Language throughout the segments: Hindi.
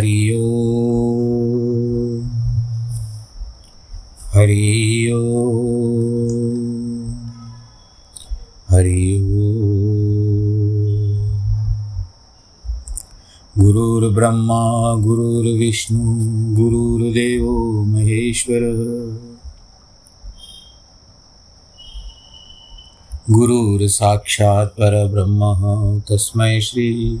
हरि ओ हरि ओ हरि ओ गुरुर्ब्रह्मा गुरुर्विष्णु गुरुर्देवो महेश्वर। गुरुर्साक्षात् परब्रह्म तस्मै श्री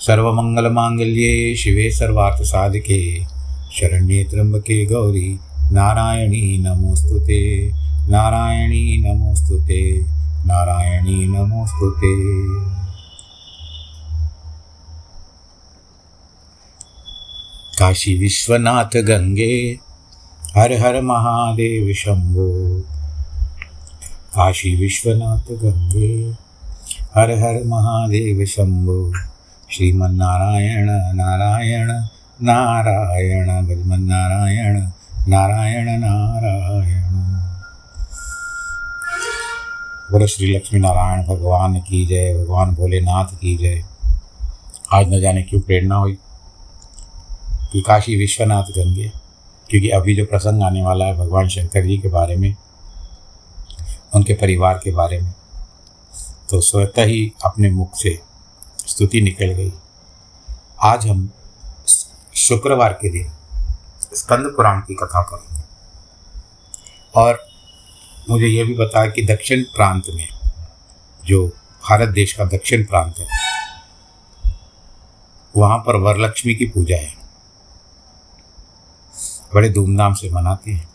सर्वमङ्गलमाङ्गल्ये शिवे सर्वार्थसाधिके। शरण्ये त्र्यम्बके गौरी, नारायणी नमोऽस्तु ते। नारायणी नमोऽस्तु ते। नारायणी नमोऽस्तु ते। काशी विश्वनाथ गंगे, हर हर महादेव शंभो। काशी विश्वनाथ गंगे, हर हर महादेव शंभो। श्रीमन्नारायण, नारायण नारायण श्रीमन्नारायण नारायण नारायण। बोलो श्री लक्ष्मी नारायण भगवान की जय, भगवान भोलेनाथ की जय। आज न जाने क्यों प्रेरणा हुई? कि काशी विश्वनाथ गंगे क्योंकि अभी जो प्रसंग आने वाला है भगवान शंकर जी के बारे में, उनके परिवार के बारे में तो स्वतः ही अपने मुख से स्तुति निकल गई। आज हम शुक्रवार के दिन स्कंद पुराण की कथा करेंगे। और मुझे यह भी बताया कि दक्षिण प्रांत में, जो भारत देश का दक्षिण प्रांत है, वहाँ पर वरलक्ष्मी की पूजा है। बड़े धूमधाम से मनाते हैं।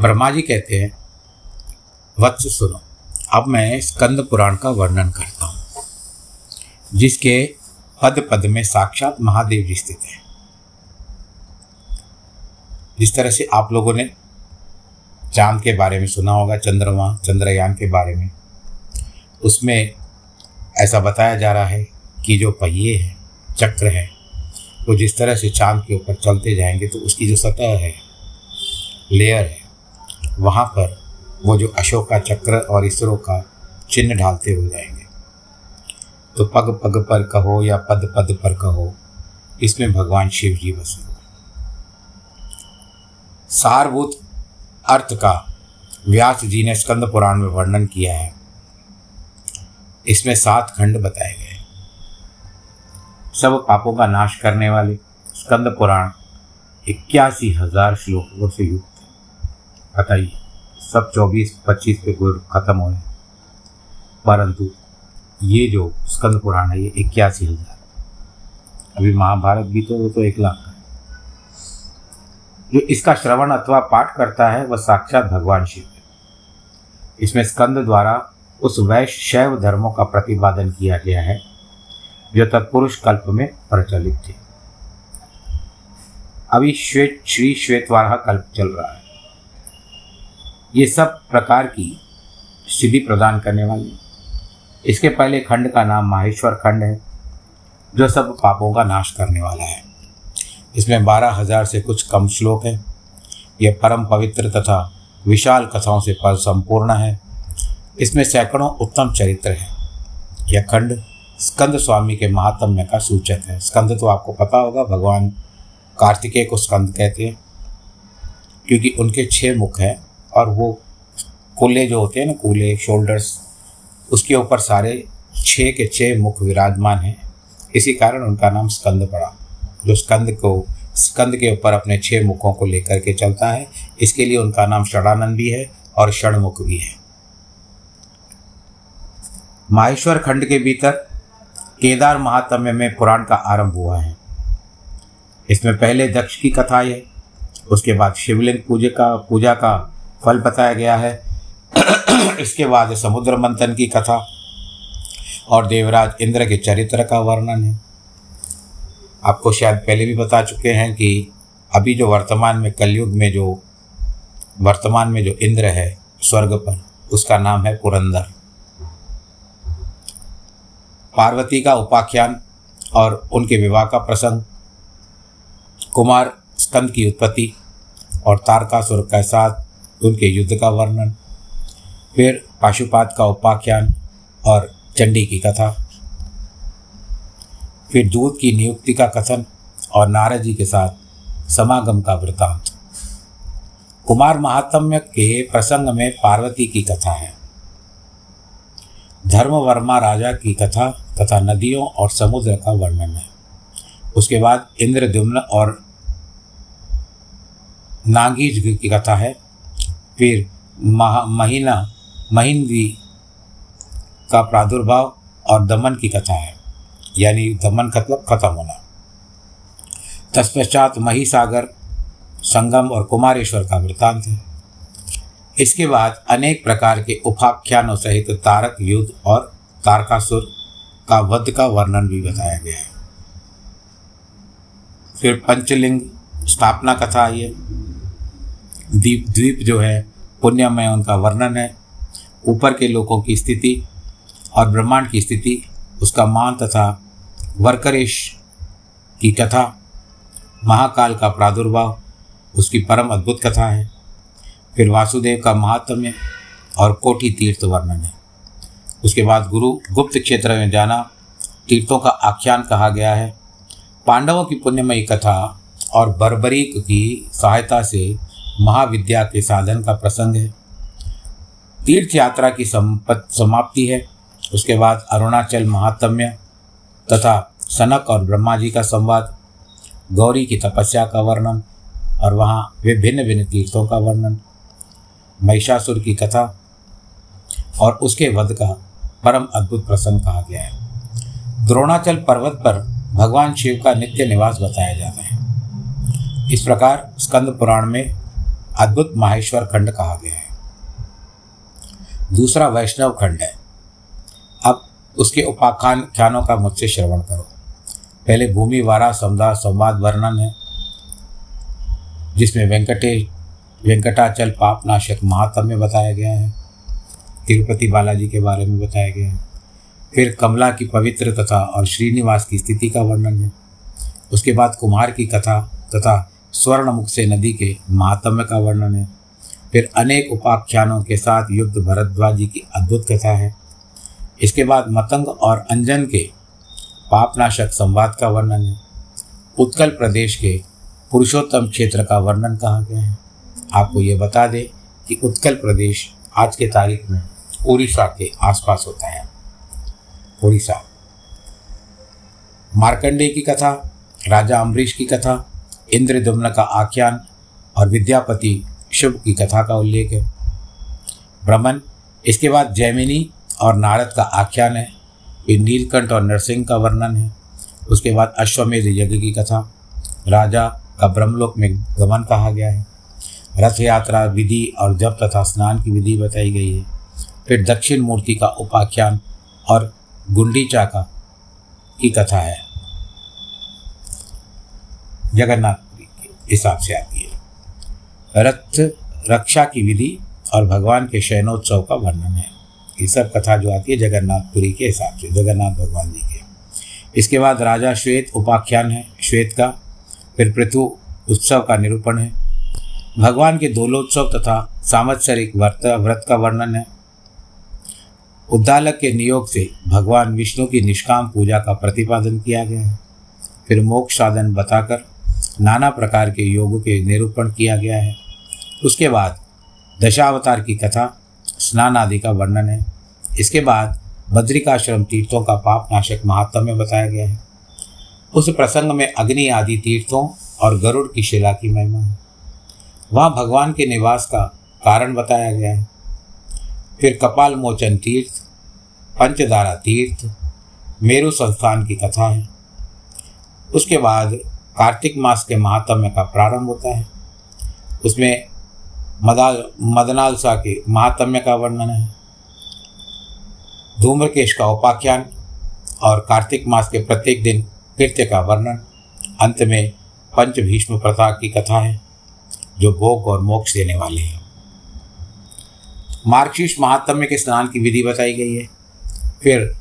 ब्रह्मा जी कहते हैं, वत्स सुनो। अब मैं स्कंद पुराण का वर्णन करता हूँ, जिसके पद पद में साक्षात महादेव जी स्थित है। जिस तरह से आप लोगों ने चाँद के बारे में सुना होगा, चंद्रमा, चंद्रयान के बारे में, उसमें ऐसा बताया जा रहा है कि जो पहिए हैं, चक्र हैं, वो जिस तरह से चाँद के ऊपर चलते जाएँगे तो उसकी जो सतह है, लेयर है, वहाँ पर वो जो अशोक का चक्र और इसरो का चिन्ह ढालते हो जाएँगे। तो पग पग पर कहो या पद पद पर कहो, इसमें भगवान शिव जी बसे हुए सारभूत अर्थ का व्यास जी ने स्कंद पुराण में वर्णन किया है। इसमें सात खंड बताए गए सब पापों का नाश करने वाले स्कंद पुराण इक्यासी हज़ार श्लोकों से युक्त है। बताइए। सब चौबीस, पच्चीस पे खत्म हो रहे परंतु ये जो स्कंद पुराण है, ये इक्यासी हज़ार। अभी महाभारत भी तो वो तो एक लाख का है। जो इसका श्रवण अथवा पाठ करता है, वह साक्षात भगवान शिव है। इसमें स्कंद द्वारा उस वैश्य शैव धर्मों का प्रतिपादन किया गया है, जो तत्पुरुष कल्प में प्रचलित थे अभी श्वेत, श्री श्वेतवारा कल्प चल रहा है। ये सब प्रकार की सिद्धि प्रदान करने वाली इसके पहले खंड का नाम माहेश्वर खंड है, जो सब पापों का नाश करने वाला है। इसमें बारह हज़ार से कुछ कम श्लोक हैं। यह परम पवित्र तथा विशाल कथाओं से पर संपूर्ण है। इसमें सैकड़ों उत्तम चरित्र हैं। यह खंड स्कंद स्वामी के महात्म्य का सूचक है। स्कंद तो आपको पता होगा, भगवान कार्तिकेय को स्कंद कहते हैं, क्योंकि उनके छः मुख हैं। और वो कूले जो होते हैं ना कूले शोल्डर्स उसके ऊपर सारे छः के छः मुख विराजमान हैं। इसी कारण उनका नाम स्कंद पड़ा, जो स्कंद को, स्कंद के ऊपर अपने छः मुखों को लेकर के चलता है। इसके लिए उनका नाम षडानंद भी है और षणमुख भी है। माहेश्वर खंड के भीतर केदार महात्म्य में पुराण का आरंभ हुआ है। इसमें पहले दक्ष की कथा है, उसके बाद शिवलिंग पूजा का पूजा का फल बताया गया है। इसके बाद समुद्र मंथन की कथा और देवराज इंद्र के चरित्र का वर्णन है। आपको शायद पहले भी बता चुके हैं कि अभी जो वर्तमान में कलयुग में जो वर्तमान में जो इंद्र है स्वर्ग पर, उसका नाम है पुरंदर। पार्वती का उपाख्यान और उनके विवाह का प्रसंग, कुमार स्कंद की उत्पत्ति और तारकासुर के साथ उनके युद्ध का वर्णन, फिर पाशुपात का उपाख्यान और चंडी की कथा, फिर दूध की नियुक्ति का कथन और नारद जी के साथ समागम का वृतांत। कुमार महात्म्य के प्रसंग में पार्वती की कथा है। धर्मवर्मा राजा की कथा तथा नदियों और समुद्र का वर्णन है। उसके बाद इंद्रद्युम्न और नागीज की कथा है। फिर महा महीना महिंदी का प्रादुर्भाव और दमन की कथा है। यानी दमन मतलब खत्म होना। तत्पश्चात महिसागर, संगम और कुमारेश्वर का वृत्तांत है। इसके बाद अनेक प्रकार के उपाख्यानों सहित तारक युद्ध और तारकासुर का वध का वर्णन भी बताया गया है। फिर पंचलिंग स्थापना कथा आई है। द्वीप द्वीप जो है, पुण्यमय उनका वर्णन है। ऊपर के लोगों की स्थिति और ब्रह्मांड की स्थिति, उसका मान तथा वर्करेश की कथा, महाकाल का प्रादुर्भाव, उसकी परम अद्भुत कथा है। फिर वासुदेव का महात्म्य और कोटि तीर्थ वर्णन है। उसके बाद गुरु गुप्त क्षेत्र में जाना, तीर्थों का आख्यान कहा गया है। पांडवों की पुण्यमयी कथा और बर्बरीक की सहायता से महाविद्या के साधन का प्रसंग है। तीर्थ यात्रा की समाप्ति है। उसके बाद अरुणाचल महात्म्य तथा सनक और ब्रह्मा जी का संवाद, गौरी की तपस्या का वर्णन और वहाँ विभिन्न भिन्न तीर्थों का वर्णन, महिषासुर की कथा और उसके वध का परम अद्भुत प्रसंग कहा गया है। द्रोणाचल पर्वत पर भगवान शिव का नित्य निवास बताया जाता है। इस प्रकार स्कंद पुराण में अद्भुत माहेश्वर खंड कहा गया है। दूसरा वैष्णव खंड है। अब उसके उपाख्यान ख्यानों का मुझसे श्रवण करो। पहले भूमि, वारा समुदाय संवाद, वर्णन है, जिसमें वेंकटेश वेंकटाचल, पापनाशक, महात्म्य बताया गया है। तिरुपति बालाजी के बारे में बताया गया है। फिर कमला की पवित्र तथा और श्रीनिवास की स्थिति का वर्णन है। उसके बाद कुमार की कथा तथा स्वर्णमुख से नदी के महात्म्य का वर्णन है। फिर अनेक उपाख्यानों के साथ युद्ध भरद्वाजी की अद्भुत कथा है। इसके बाद मतंग और अंजन के पापनाशक संवाद का वर्णन है। उत्कल प्रदेश के पुरुषोत्तम क्षेत्र का वर्णन कहा गया है। आपको ये बता दें कि उत्कल प्रदेश आज के तारीख में उड़ीसा के आसपास होता है। उड़ीसा। मार्कंडे की कथा, राजा अम्बरीश की कथा इंद्रदुम्न का आख्यान और विद्यापति शुभ की कथा का उल्लेख है। ब्रह्मन, इसके बाद जैमिनी और नारद का आख्यान है। फिर नीलकंठ और नरसिंह का वर्णन है। उसके बाद अश्वमेध यज्ञ की कथा, राजा का ब्रह्मलोक में गमन कहा गया है। रथ यात्रा विधि और जप तथा स्नान की विधि बताई गई है। फिर दक्षिण मूर्ति का उपाख्यान और गुंडीचा का की कथा है। जगन्नाथपुरी के हिसाब से आती है। रथ रक्षा की विधि और भगवान के शयनोत्सव का वर्णन है। ये सब कथा जो आती है जगन्नाथपुरी के हिसाब से, जगन्नाथ भगवान जी के। इसके बाद राजा श्वेत उपाख्यान है, श्वेत का। फिर पृथु उत्सव का निरूपण है। भगवान के दोलोत्सव तथा सामत्सरिक व्रत व्रत का वर्णन है। उद्दालक के नियोग से भगवान विष्णु की निष्काम पूजा का प्रतिपादन किया गया है। फिर मोक्ष साधन बताकर नाना प्रकार के योग के निरूपण किया गया है। उसके बाद दशावतार की कथा, स्नान आदि का वर्णन है। इसके बाद बद्रिकाश्रम तीर्थों का पाप नाशक महात्म्य बताया गया है। उस प्रसंग में अग्नि आदि तीर्थों और गरुड़ की शिला की महिमा है। वहाँ भगवान के निवास का कारण बताया गया है। फिर कपाल मोचन तीर्थ पंचदारा तीर्थ, मेरु संस्थान की कथा है। उसके बाद कार्तिक मास के महात्म्य का प्रारंभ होता है। उसमें मदाल मदनालसा के महात्म्य का वर्णन है। धूम्रकेश का उपाख्यान और कार्तिक मास के प्रत्येक दिन कृत्य का वर्णन अंत में पंच भीष्म प्रथा की कथा है, जो भोग और मोक्ष देने वाले हैं। मार्गशीर्ष महात्म्य के स्नान की विधि बताई गई है। फिर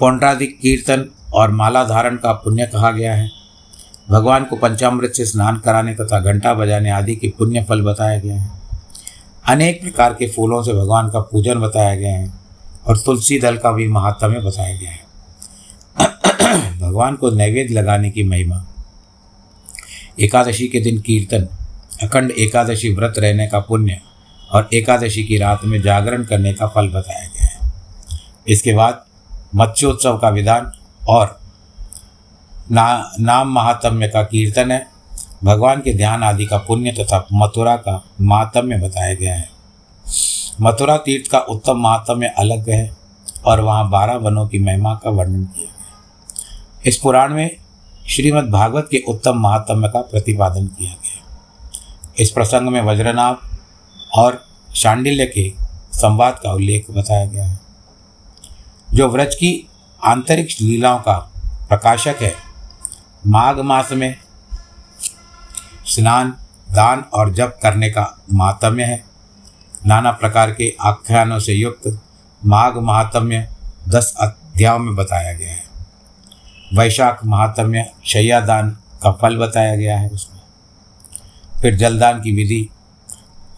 पौंड्राधिक कीर्तन और माला धारण का पुण्य कहा गया है। भगवान को पंचामृत से स्नान कराने तथा घंटा बजाने आदि के पुण्य फल बताए गए हैं। अनेक प्रकार के फूलों से भगवान का पूजन बताया गया है और तुलसी दल का भी महात्म्य बताया गया है। भगवान को नैवेद्य लगाने की महिमा। एकादशी के दिन कीर्तन, अखंड एकादशी व्रत रहने का पुण्य और एकादशी की रात में जागरण करने का फल बताया गया है। इसके बाद मत्स्योत्सव का विधान और ना, नाम महात्म्य का कीर्तन है। भगवान के ध्यान आदि का पुण्य तथा मथुरा का महात्म्य बताया गया है। मथुरा तीर्थ का उत्तम महात्म्य अलग है और वहाँ बारह वनों की महिमा का वर्णन किया गया इस पुराण में श्रीमद् भागवत के उत्तम महात्म्य का प्रतिपादन किया गया इस प्रसंग में वज्रनाभ और शांडिल्य के संवाद का उल्लेख बताया गया है। जो व्रज की आंतरिक लीलाओं का प्रकाशक है माघ मास में स्नान, दान और जप करने का महात्म्य है। नाना प्रकार के आख्यानों से युक्त माघ महात्म्य दस अध्यायों में बताया गया है। वैशाख महात्म्य शैयादान का फल बताया गया है उसमें। फिर जलदान की विधि,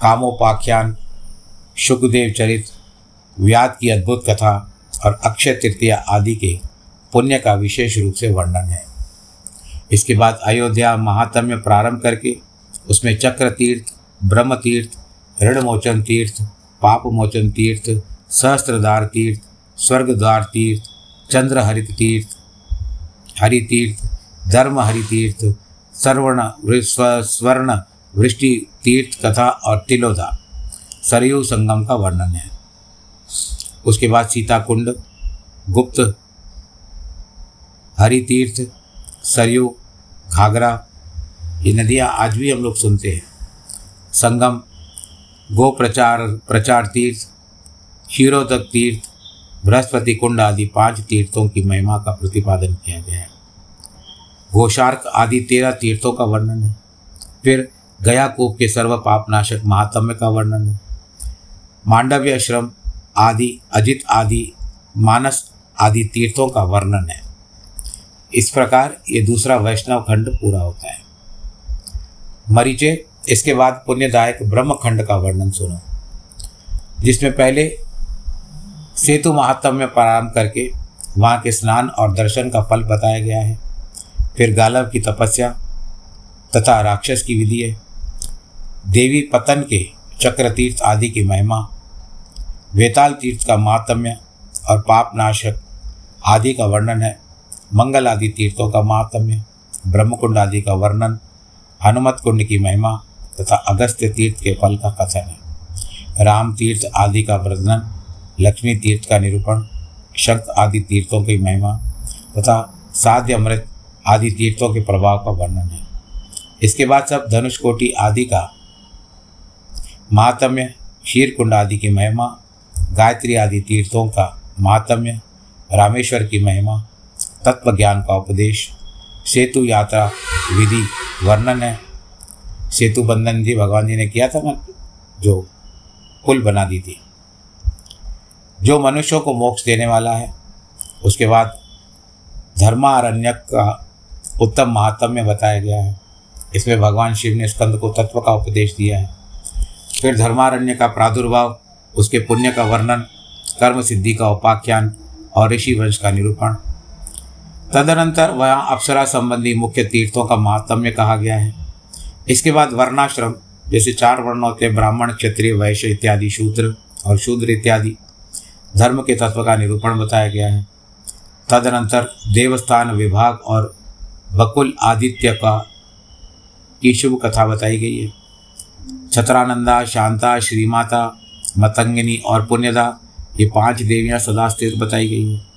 कामोपाख्यान सुखदेव चरित, व्याद की अद्भुत कथा और अक्षय तृतीया आदि के पुण्य का विशेष रूप से वर्णन है। इसके बाद अयोध्या महात्म्य प्रारंभ करके उसमें चक्र तीर्थ, ब्रह्म तीर्थ, ऋणमोचन तीर्थ पाप मोचन तीर्थ सहस्त्रदार तीर्थ, स्वर्गद्वार तीर्थ चंद्र हरित तीर्थ, हरि तीर्थ धर्म हरि तीर्थ सर्वर्ण स्वर्ण वृष्टि तीर्थ कथा और तिलोदा। सरयू संगम का वर्णन है। उसके बाद सीता कुंड गुप्त, हरि तीर्थ, सरयू घाघरा, ये नदियाँ आज भी हम लोग सुनते हैं। संगम गो प्रचार प्रचार तीर्थ, क्षीरोदक तीर्थ, बृहस्पति कुंड आदि पाँच तीर्थों की महिमा का प्रतिपादन किया गया है। घोषार्क आदि तेरह तीर्थों का वर्णन है। फिर गया कूप के सर्व पापनाशक महात्म्य का वर्णन है। मांडव्य आश्रम आदि, अजित आदि, मानस आदि तीर्थों का वर्णन है। इस प्रकार ये दूसरा वैष्णव खंड पूरा होता है। मरीचे, इसके बाद पुण्यदायक ब्रह्म खंड का वर्णन सुनो, जिसमें पहले सेतु महात्म्य प्रारंभ करके वहाँ के स्नान और दर्शन का फल बताया गया है, फिर गालव की तपस्या तथा राक्षस की विधि है, देवी पतन के चक्र तीर्थ आदि की महिमा, वेताल तीर्थ का महात्म्य और पाप नाशक आदि का वर्णन है। मंगल आदि तीर्थों का महात्म्य ब्रह्मकुंड आदि का वर्णन हनुमत कुंड की महिमा तथा अगस्त्य तीर्थ के फल का कथन है। राम तीर्थ आदि का वर्णन, लक्ष्मी तीर्थ का निरूपण शंख आदि तीर्थों की महिमा तथा साध्य अमृत आदि तीर्थों के प्रभाव का वर्णन है। इसके बाद सब धनुष कोटि आदि का महात्म्य क्षीर कुंड आदि की महिमा, गायत्री आदि तीर्थों का महात्म्य रामेश्वर की महिमा तत्व ज्ञान का उपदेश। सेतु यात्रा विधि वर्णन है। सेतु बंधन जी भगवान जी ने किया था ना जो पुल बना दी थी। जो मनुष्यों को मोक्ष देने वाला है। उसके बाद धर्मारण्यक का उत्तम महात्म्य बताया गया है। इसमें भगवान शिव ने स्कंद को तत्व का उपदेश दिया है। फिर धर्मारण्य का प्रादुर्भाव, उसके पुण्य का वर्णन, कर्म सिद्धि का उपाख्यान और ऋषि वंश का निरूपण। तदनंतर वहाँ अप्सरा संबंधी मुख्य तीर्थों का महात्म्य कहा गया है। इसके बाद वर्णाश्रम, जैसे चार वर्ण होते हैं ब्राह्मण, क्षत्रिय, वैश्य इत्यादि शूद्र और शूद्र इत्यादि धर्म के तत्व का निरूपण बताया गया है। तदनंतर देवस्थान विभाग और बकुल आदित्य का की शुभ कथा बताई गई है। छत्रानंदा, शांता, श्रीमाता, मतंगिनी और पुण्यदा, ये पाँच देवियाँ सदा बताई गई है।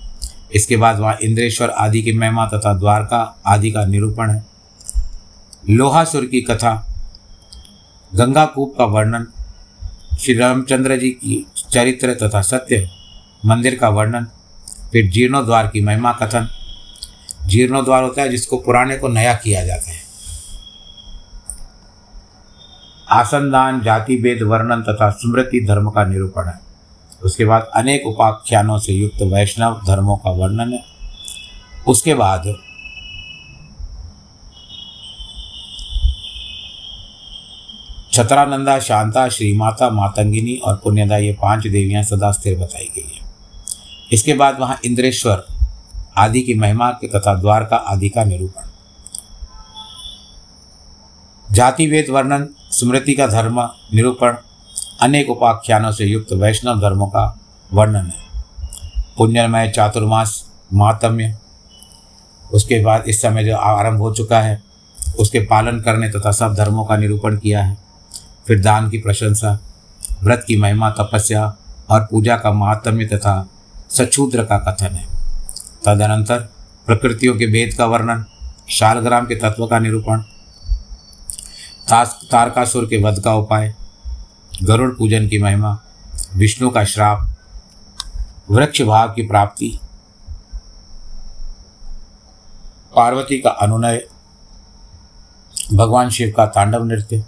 इसके बाद वहाँ इंद्रेश्वर आदि की महिमा तथा द्वारका आदि का निरूपण है। लोहासुर की कथा गंगा कूप का वर्णन श्री रामचंद्र जी की चरित्र तथा सत्य, मंदिर का वर्णन, फिर जीर्णोद्वार की महिमा कथन। जीर्णोद्वार होता है जिसको पुराने को नया किया जाता है। आसनदान जाति भेद वर्णन तथा स्मृति धर्म का निरूपण है। उसके बाद अनेक उपाख्यानों से युक्त वैष्णव धर्मों का वर्णन है। उसके बाद छत्रानंदा शांता श्रीमाता मातंगिनी और पुण्यदा ये पाँच देवियाँ सदा स्थिर बताई गई है। इसके बाद वहाँ इंद्रेश्वर आदि की महिमा के तथा द्वारका आदि का निरूपण। जाति वेद वर्णन, स्मृति का धर्म निरूपण अनेक उपाख्यानों से युक्त वैष्णव धर्मों का वर्णन है। पुण्यमय चातुर्मास महात्म्य उसके बाद इस समय जो आरंभ हो चुका है, उसके पालन करने तथा सब धर्मों का निरूपण किया है। फिर दान की प्रशंसा, व्रत की महिमा, तपस्या और पूजा का महात्म्य तथा सचूद्र का कथन है। तदनंतर प्रकृतियों के भेद का वर्णन, शालग्राम के तत्व का निरूपण तारकासुर के वध का उपाय गरुड़ पूजन की महिमा, विष्णु का श्राप, वृक्ष भाव की प्राप्ति, पार्वती का अनुनय, भगवान शिव का तांडव नृत्य,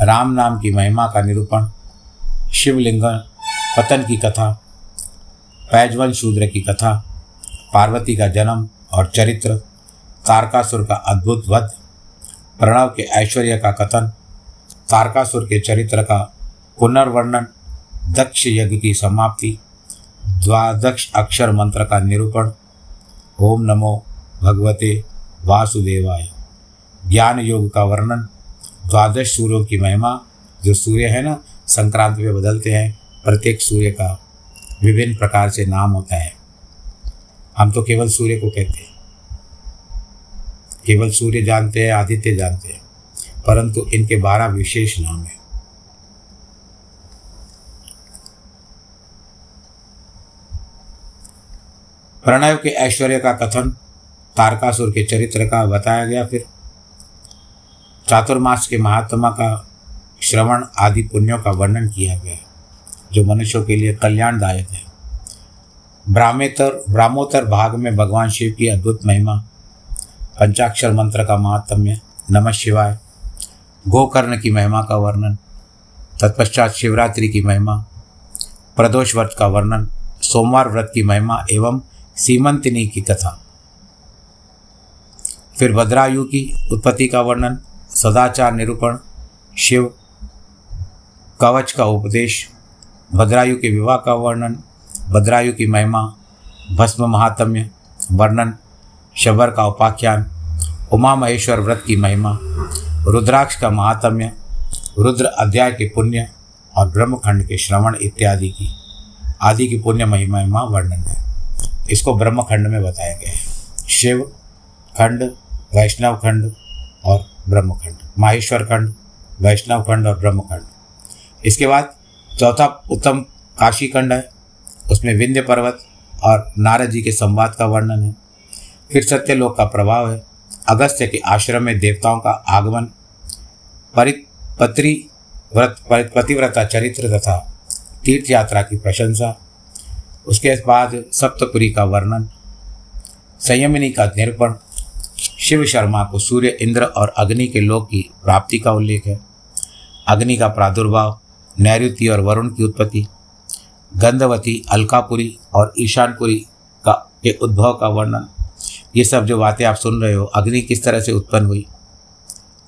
राम नाम की महिमा का निरूपण शिवलिंग पतन की कथा, पैजवन शूद्र की कथा, पार्वती का जन्म और चरित्र, तारकासुर का अद्भुत वध, प्रणव के ऐश्वर्य का कथन, तारकासुर के चरित्र का पुनर्वर्णन, दक्ष यज्ञ की समाप्ति, द्वादक्ष अक्षर मंत्र का निरूपण, ओम नमो भगवते वासुदेवाय। ज्ञान योग का वर्णन, द्वादश सूर्यों की महिमा, जो सूर्य है ना, संक्रांत में बदलते हैं, प्रत्येक सूर्य का विभिन्न प्रकार से नाम होता है। हम तो केवल सूर्य को कहते हैं। केवल सूर्य जानते हैं, आदित्य जानते हैं, परंतु इनके बारह विशेष नाम हैं। प्रणव के ऐश्वर्य का कथन, तारकासुर के चरित्र का बताया गया फिर। चातुर्मास के महात्मा का श्रवण आदि पुण्यों का वर्णन किया गया, जो मनुष्यों के लिए कल्याणदायक है। ब्राह्मेतर, ब्राह्मोत्तर भाग में भगवान शिव की अद्भुत महिमा, पंचाक्षर मंत्र का महात्म्य, नमः शिवाय, गोकर्ण की महिमा का वर्णन, तत्पश्चात शिवरात्रि की महिमा, प्रदोष व्रत का वर्णन, सोमवार व्रत की महिमा एवं सीमंतिनी की कथा। फिर भद्रायु की उत्पत्ति का वर्णन, सदाचार निरूपण, शिव, कवच का उपदेश, भद्रायु के विवाह का वर्णन, भद्रायु की महिमा, भस्म महात्म्य, वर्णन, शबर का उपाख्यान, उमा महेश्वर व्रत की महिमा, रुद्राक्ष का महात्म्य, रुद्र अध्याय के पुण्य और ब्रह्मखंड के श्रवण इत्यादि की, आदि की पुण्य महिमा वर्णन है। इसको ब्रह्मखंड में बताया गया है शिव खंड, वैष्णव खंड और ब्रह्मखंड। माहेश्वर खंड, वैष्णव खंड और ब्रह्मखंड। इसके बाद चौथा उत्तम काशी खंड है। उसमें विंध्य पर्वत और नारद जी के संवाद का वर्णन है। फिर सत्यलोक का प्रभाव है। अगस्त्य के आश्रम में देवताओं का आगमन, परिपत्री व्रत पतिव्रता चरित्र तथा तीर्थ यात्रा की प्रशंसा उसके बाद सप्तपुरी का वर्णन, संयमिनी का निरूपण, शिव शर्मा को सूर्य, इंद्र और अग्नि के लोक की प्राप्ति का उल्लेख है। अग्नि का प्रादुर्भाव नैऋति और वरुण की उत्पत्ति, गंधवती, अलकापुरी और ईशानपुरी का, के उद्भव का वर्णन। ये सब जो बातें आप सुन रहे हो, अग्नि किस तरह से उत्पन्न हुई?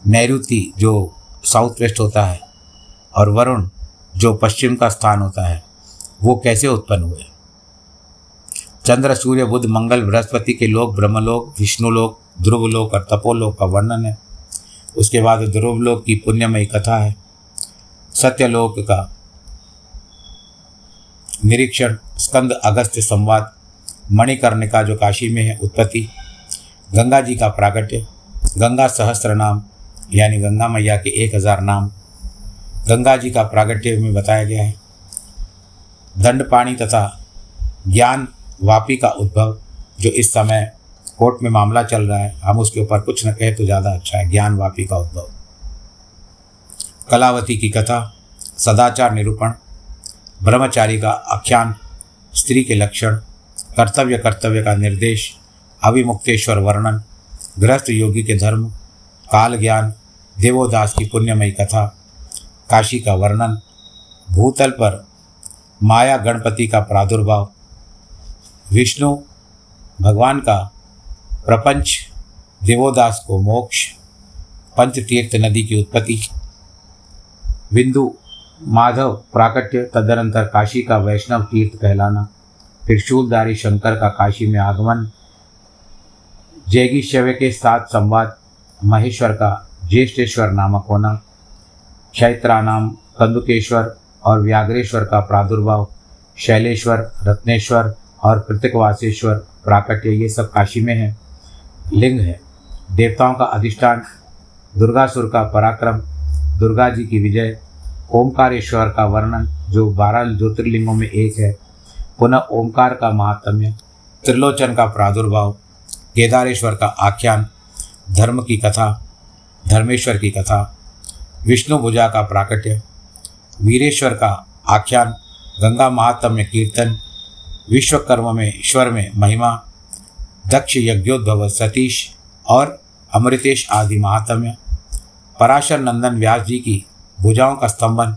नैऋति जो साउथ वेस्ट होता है और वरुण जो पश्चिम का स्थान होता है, वो कैसे उत्पन्न हुए? चंद्र, सूर्य बुद्ध मंगल, बृहस्पति के लोक ब्रह्मलोक, विष्णुलोक, ध्रुवलोक और तपोलोक का वर्णन है। उसके बाद ध्रुवलोक की पुण्यमयी कथा है। सत्यलोक का निरीक्षण, स्कंद अगस्त्य संवाद, मणिकर्णिका जो काशी में है, उत्पत्ति, गंगा जी का प्रागट्य, गंगा सहस्त्र नाम, यानी गंगा मैया के एक हज़ार नाम, गंगा जी का प्रागट्य में बताया गया है। दंड पानी तथा ज्ञान वापी का उद्भव, जो इस समय कोर्ट में मामला चल रहा है, हम उसके ऊपर कुछ न कहें तो ज़्यादा अच्छा है, ज्ञान वापी का उद्भव। कलावती की कथा, सदाचार निरूपण, ब्रह्मचारी का आख्यान, स्त्री के लक्षण, कर्तव्य कर्तव्य का निर्देश, अभिमुक्तेश्वर वर्णन, गृहस्थ योगी के धर्म, काल ज्ञान, देवोदास की पुण्यमयी कथा, काशी का वर्णन, भूतल पर माया गणपति का प्रादुर्भाव विष्णु, भगवान का प्रपंच, देवोदास को मोक्ष, पंचतीर्थ नदी की उत्पत्ति बिंदु माधव, प्राकट्य, तदनंतर काशी का वैष्णव तीर्थ कहलाना, त्रिशूलधारी शंकर का काशी में आगमन जैगी शव्य के साथ संवाद, महेश्वर का ज्येष्ठेश्वर नामक होना क्षैत्रा नाम कंदुकेश्वर और व्याघ्रेश्वर का प्रादुर्भाव, शैलेश्वर, रत्नेश्वर और कृतिकवासेश्वर प्राकट्य, ये सब काशी में है, लिंग है। देवताओं का अधिष्ठान, दुर्गासुर का पराक्रम, दुर्गा जी की विजय, ओंकारेश्वर का वर्णन, जो बारह ज्योतिर्लिंगों में एक है, पुनः ओंकार का महात्म्य, त्रिलोचन का प्रादुर्भाव, केदारेश्वर का आख्यान, धर्म की कथा, धर्मेश्वर की कथा, विष्णु भुजा का प्राकट्य, वीरेश्वर का आख्यान, गंगा महात्म्य कीर्तन विश्वकर्म में, ईश्वर में महिमा, दक्ष यज्ञोद्भव सतीश और अमृतेश आदि महात्म्य, पराशर नंदन व्यास जी की भुजाओं का स्तंभन,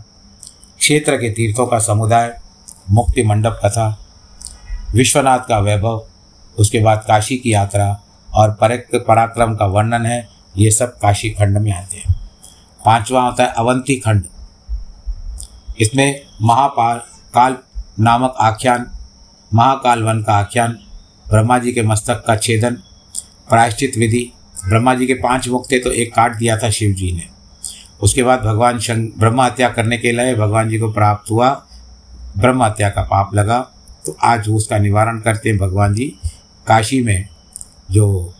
क्षेत्र के तीर्थों का समुदाय, मुक्ति मंडप कथा, विश्वनाथ का वैभव, उसके बाद काशी की यात्रा और पराक्रम का वर्णन है, ये सब काशी खंड में आते हैं। पांचवा होता है अवंती खंड। इसमें महापाल, काल नामक आख्यान महाकाल वन का आख्यान, ब्रह्मा जी के मस्तक का छेदन, प्रायश्चित विधि। ब्रह्मा जी के पाँच मुख थे तो एक काट दिया था शिव जी ने। उसके बाद भगवान शंक ब्रह्म हत्या करने के लिए भगवान जी को प्राप्त हुआ। ब्रह्म हत्या का पाप लगा। तो आज उसका निवारण करते हैं भगवान जी। काशी में जो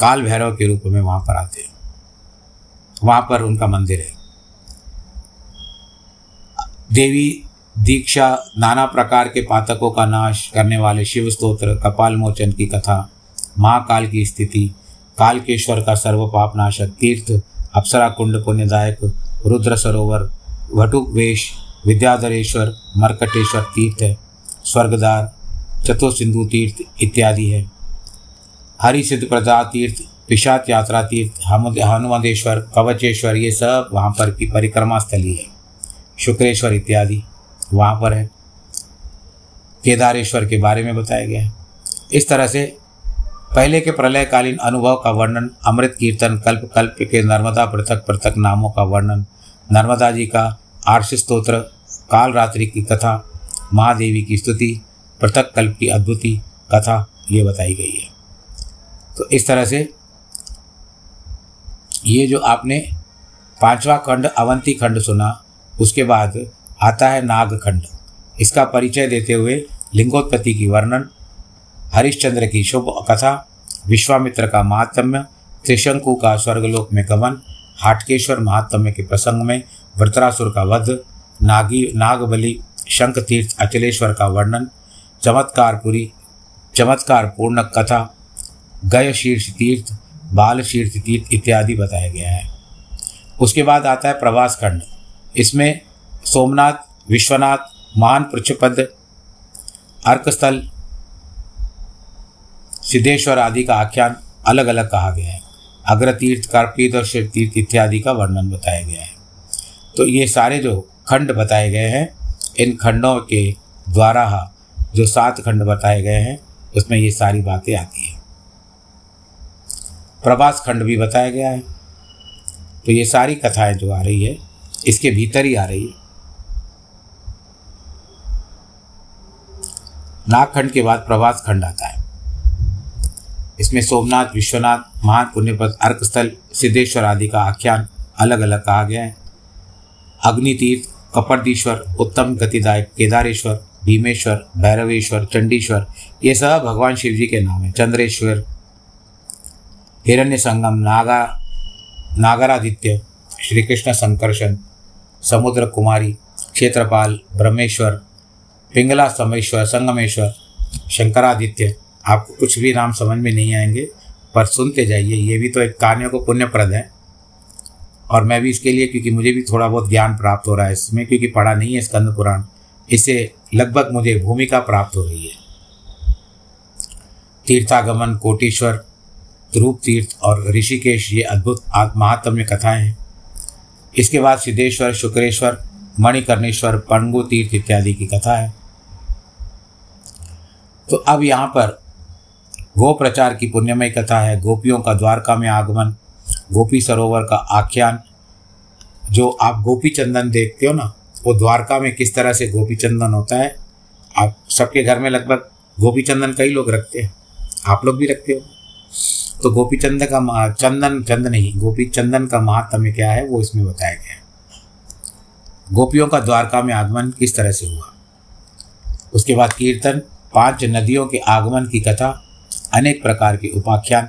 काल भैरव के रूप में वहाँ पर आते हैं। वहाँ पर उनका मंदिर है। देवी दीक्षा नाना प्रकार के पातकों का नाश करने वाले शिव स्त्रोत्र कपाल मोचन की कथा, महाकाल की स्थिति, कालकेश्वर का सर्व पाप नाशक तीर्थ अप्सरा कुंड पुण्यदायक, रुद्र सरोवर वटुक वेश विद्याधरेश्वर, मरकटेश्वर तीर्थ है स्वर्गदार चतुर्सिंधु तीर्थ इत्यादि है। हरि सिद्ध प्रदा तीर्थ पिशाच यात्रा तीर्थ हनुमंदेश्वर कवचेश्वर, ये सब वहाँ पर की परिक्रमा स्थली है। शुक्रेश्वर इत्यादि। वहाँ पर है। केदारेश्वर के बारे में बताया गया है। इस तरह से पहले के प्रलयकालीन अनुभव का वर्णन, अमृत कीर्तन, कल्प कल्प के नर्मदा पृथक पृथक नामों का वर्णन, नर्मदा जी का आर्ष स्त्रोत्र काल रात्रि की कथा, महादेवी की स्तुति, पृथक कल्प की अद्भुति कथा, ये बताई गई है। तो इस तरह से ये जो आपने पांचवा खंड अवंती खंड सुना, उसके बाद आता है नागखंड। इसका परिचय देते हुए लिंगोत्पत्ति की वर्णन, हरिश्चंद्र की शुभ कथा, विश्वामित्र का महात्म्य, त्रिशंकु का स्वर्गलोक में गमन, हाटकेश्वर महात्म्य के प्रसंग में वृतरासुर का वध, नागी, नागबली शंख तीर्थ अचलेश्वर का वर्णन, चमत्कारपुरी चमत्कार पूर्ण कथा गय शीर्ष तीर्थ बाल शीर्ष तीर्थ इत्यादि बताया गया है। उसके बाद आता है प्रवास खंड इसमें सोमनाथ, विश्वनाथ, महान पृछपद अर्कस्थल, सिद्धेश्वर आदि का आख्यान अलग अलग कहा गया है। अग्रतीर्थ कार्पीत और शिव तीर्थ इत्यादि का वर्णन बताया गया है। तो ये सारे जो खंड बताए गए हैं, इन खंडों के द्वारा जो सात खंड बताए गए हैं, उसमें ये सारी बातें आती हैं। प्रभास खंड भी बताया गया है। तो ये सारी कथाएँ जो आ रही है, इसके भीतर ही आ रही है। नागखंड के बाद प्रभास खंड आता है। इसमें सोमनाथ, विश्वनाथ, महान पुण्यपद अर्कस्थल, सिद्धेश्वर आदि का आख्यान अलग अलग कहा गया है। अग्नितीर्थ कपर्दीश्वर उत्तम गतिदायक केदारेश्वर, भीमेश्वर, भैरवेश्वर, चंडीश्वर, ये सब भगवान शिव जी के नाम हैं। चंद्रेश्वर हिरण्य संगम नागा नागरादित्य श्री कृष्ण संकर्षण, समुद्र कुमारी, क्षेत्रपाल, ब्रह्मेश्वर पिंगला समेश्वर, संगमेश्वर, शंकरादित्य, आपको कुछ भी नाम समझ में नहीं आएँगे, पर सुनते जाइए, ये भी तो एक कान्यों को पुण्यप्रद है। और मैं भी इसके लिए, क्योंकि मुझे भी थोड़ा बहुत ज्ञान प्राप्त हो रहा है इसमें, क्योंकि पढ़ा नहीं है स्कंद पुराण इससे लगभग मुझे भूमिका प्राप्त हो रही है। तीर्थागमन, कोटेश्वर ध्रुव तीर्थ और ऋषिकेश, ये अद्भुत महात्म्य कथाएँ हैं। इसके बाद सिद्धेश्वर, शुक्रेश्वर, मणिकर्णेश्वर पंगु तीर्थ इत्यादि की कथा है। तो अब यहाँ पर गो प्रचार की पुण्यमय कथा है, गोपियों का द्वारका में आगमन, गोपी सरोवर का आख्यान। जो आप गोपी चंदन देखते हो ना, वो द्वारका में किस तरह से गोपी चंदन होता है, आप सबके घर में लगभग गोपी चंदन कई लोग रखते हैं। आप लोग भी रखते हो। तो गोपी चंदन का चंदन, चंद नहीं, गोपी चंदन का महात्म्य क्या है, वो इसमें बताया गया है। गोपियों का द्वारका में आगमन किस तरह से हुआ? उसके बाद कीर्तन पाँच नदियों के आगमन की कथा, अनेक प्रकार के उपाख्यान,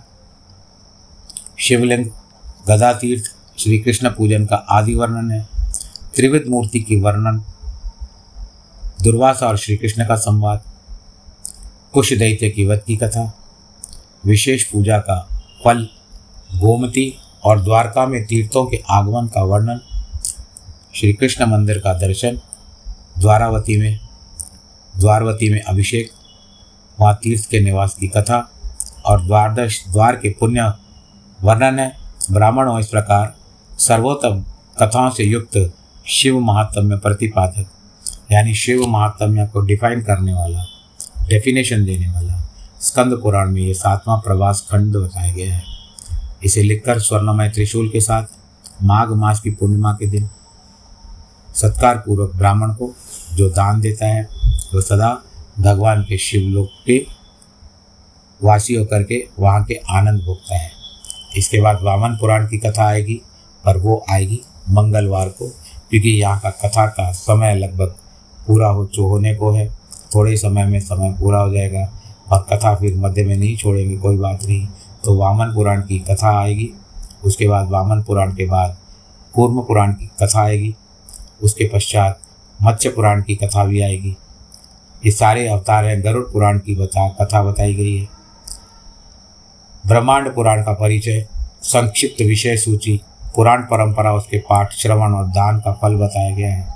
शिवलिंग गदा तीर्थ श्री कृष्ण पूजन का आदि वर्णन है, त्रिविध मूर्ति की वर्णन, दुर्वासा और श्री कृष्ण का संवाद कुश दैत्य की वध की कथा, विशेष पूजा का फल, गोमती और द्वारका में तीर्थों के आगमन का वर्णन श्री कृष्ण मंदिर का दर्शन, द्वारावती में द्वारवती में अभिषेक वहाँ तीर्थ के निवास की कथा और द्वारदश द्वार के पुण्य वर्णन है। ब्राह्मणों इस प्रकार सर्वोत्तम कथाओं से युक्त शिव महात्म्य प्रतिपादक, यानी शिव महात्म्य को डिफाइन करने वाला डेफिनेशन देने वाला स्कंद पुराण में ये सातवां प्रवास खंड बताया गया है। इसे लिखकर स्वर्णमय त्रिशूल के साथ माघ मास की पूर्णिमा के दिन सत्कार पूर्वक ब्राह्मण को जो दान देता है वो सदा भगवान के शिवलोक के वासी होकर के वहाँ के आनंद भोगता है। इसके बाद वामन पुराण की कथा आएगी, पर वो आएगी मंगलवार को, क्योंकि यहाँ का कथा का समय लगभग पूरा हो चो होने को है। थोड़े समय में समय पूरा हो जाएगा और कथा फिर मध्य में नहीं छोड़ेंगे, कोई बात नहीं। तो वामन पुराण की कथा आएगी, उसके बाद वामन पुराण के बाद कूर्म पुराण की कथा आएगी, उसके पश्चात मत्स्य पुराण की कथा भी आएगी ये सारे अवतार हैं। गरुड़ पुराण की बता, कथा बताई गई है। ब्रह्मांड पुराण का परिचय, संक्षिप्त विषय सूची, पुराण परंपरा, उसके पाठ, श्रवण और दान का फल बताया गया है।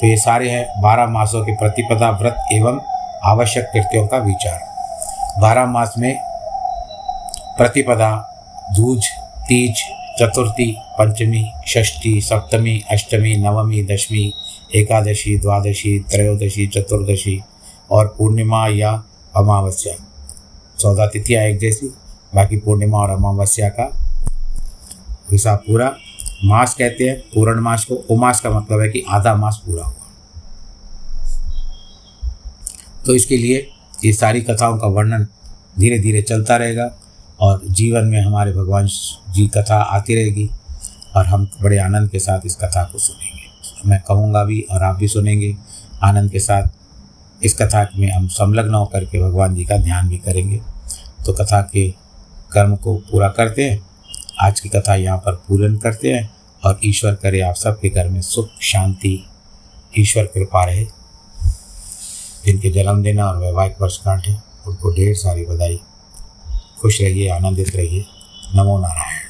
तो ये सारे हैं बारह मासों के प्रतिपदा व्रत एवं आवश्यक कृत्यों का विचार। बारह मास में प्रतिपदा, दूज, तीज चतुर्थी, पंचमी, षष्ठी, सप्तमी, अष्टमी, नवमी, दशमी, एकादशी, द्वादशी, त्रयोदशी, चतुर्दशी और पूर्णिमा या अमावस्या। चौदह तिथियाँ एक जैसी, बाकी पूर्णिमा और अमावस्या का हिसाब पूरा। मास कहते हैं, पूर्ण मास को उमास का मतलब है कि आधा मास पूरा हुआ। तो इसके लिए ये सारी कथाओं का वर्णन धीरे धीरे चलता रहेगा। और जीवन में हमारे भगवान जी कथा आती रहेगी और हम बड़े आनंद के साथ इस कथा को सुनेंगे। मैं कहूँगा भी और आप भी सुनेंगे, आनंद के साथ इस कथा में हम संलग्न होकर के भगवान जी का ध्यान भी करेंगे। तो कथा के कर्म को पूरा करते हैं। आज की कथा यहाँ पर पूर्ण करते हैं और ईश्वर करे आप सबके घर में सुख, शांति, ईश्वर कृपा रहे। जिनके जन्मदिन और वैवाहिक वर्षगांठ है, उनको ढेर सारी बधाई। खुश रहिए आनंदित रहिए। नमो नारायण।